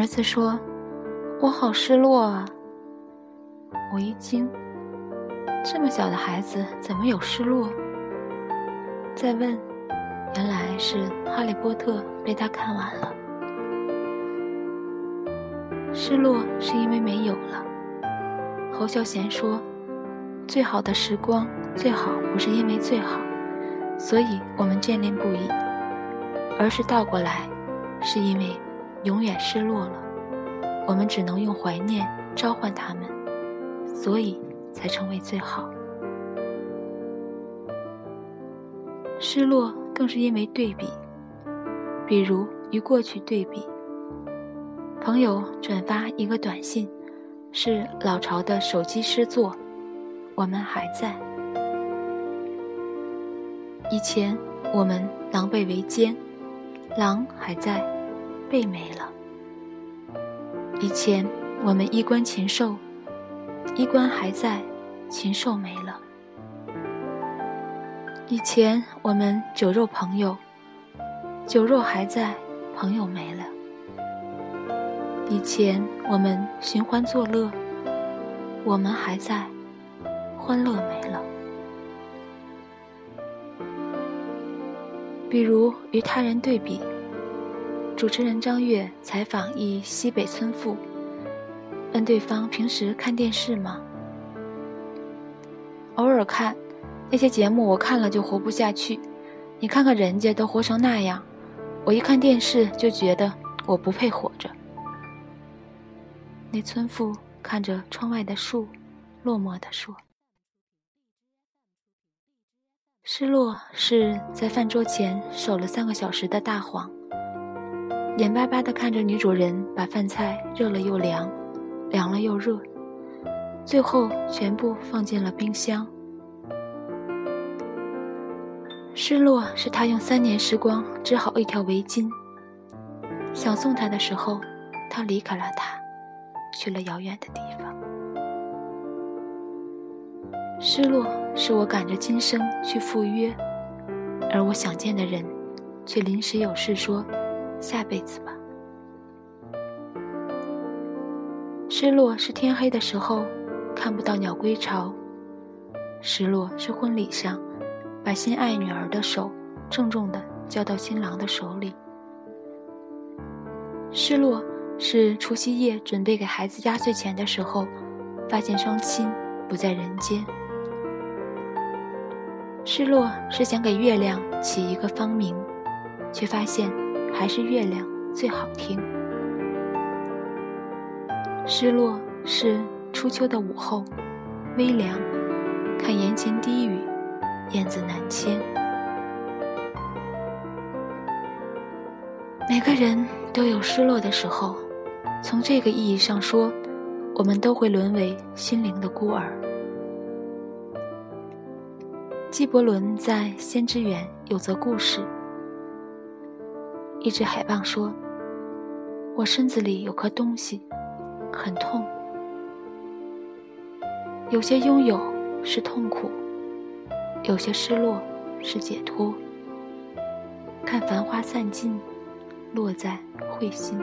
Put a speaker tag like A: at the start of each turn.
A: 儿子说：“我好失落啊！”我一惊，这么小的孩子怎么有失落？再问，原来是《哈利波特》被他看完了。失落是因为没有了。侯孝贤说：“最好的时光，最好不是因为最好，所以我们眷恋不已，而是倒过来，是因为永远失落了，我们只能用怀念召唤他们。”所以才成为最好。失落更是因为对比，比如与过去对比。朋友转发一个短信，是老巢的手机诗作，我们还在。以前我们狼狈为奸，狼还在，背没了。以前我们衣冠禽兽。衣冠还在，禽兽没了。以前我们酒肉朋友，酒肉还在，朋友没了。以前我们寻欢作乐，我们还在，欢乐没了。比如与他人对比，主持人张悦采访一西北村妇。问对方平时看电视吗？偶尔看，那些节目我看了就活不下去。你看看人家都活成那样，我一看电视就觉得我不配活着。那村妇看着窗外的树，落寞地说：“失落是在饭桌前守了三个小时的大黄，眼巴巴地看着女主人把饭菜热了又凉。”凉了又热，最后全部放进了冰箱。失落是他用三年时光织好一条围巾，想送他的时候，他离开了他，去了遥远的地方。失落是我赶着今生去赴约，而我想见的人，却临时有事说，下辈子吧。失落是天黑的时候看不到鸟归巢，失落是婚礼上把心爱女儿的手郑重的交到新郎的手里，失落是除夕夜准备给孩子压岁钱的时候，发现双亲不在人间，失落是想给月亮起一个芳名，却发现还是月亮最好听。失落是初秋的午后，微凉，看檐前低语，燕子南迁。每个人都有失落的时候，从这个意义上说，我们都会沦为心灵的孤儿。纪伯伦在《先知园》有则故事，一只海蚌说：“我身子里有颗东西。”很痛，有些拥有是痛苦，有些失落是解脱。看繁花散尽，落在会心。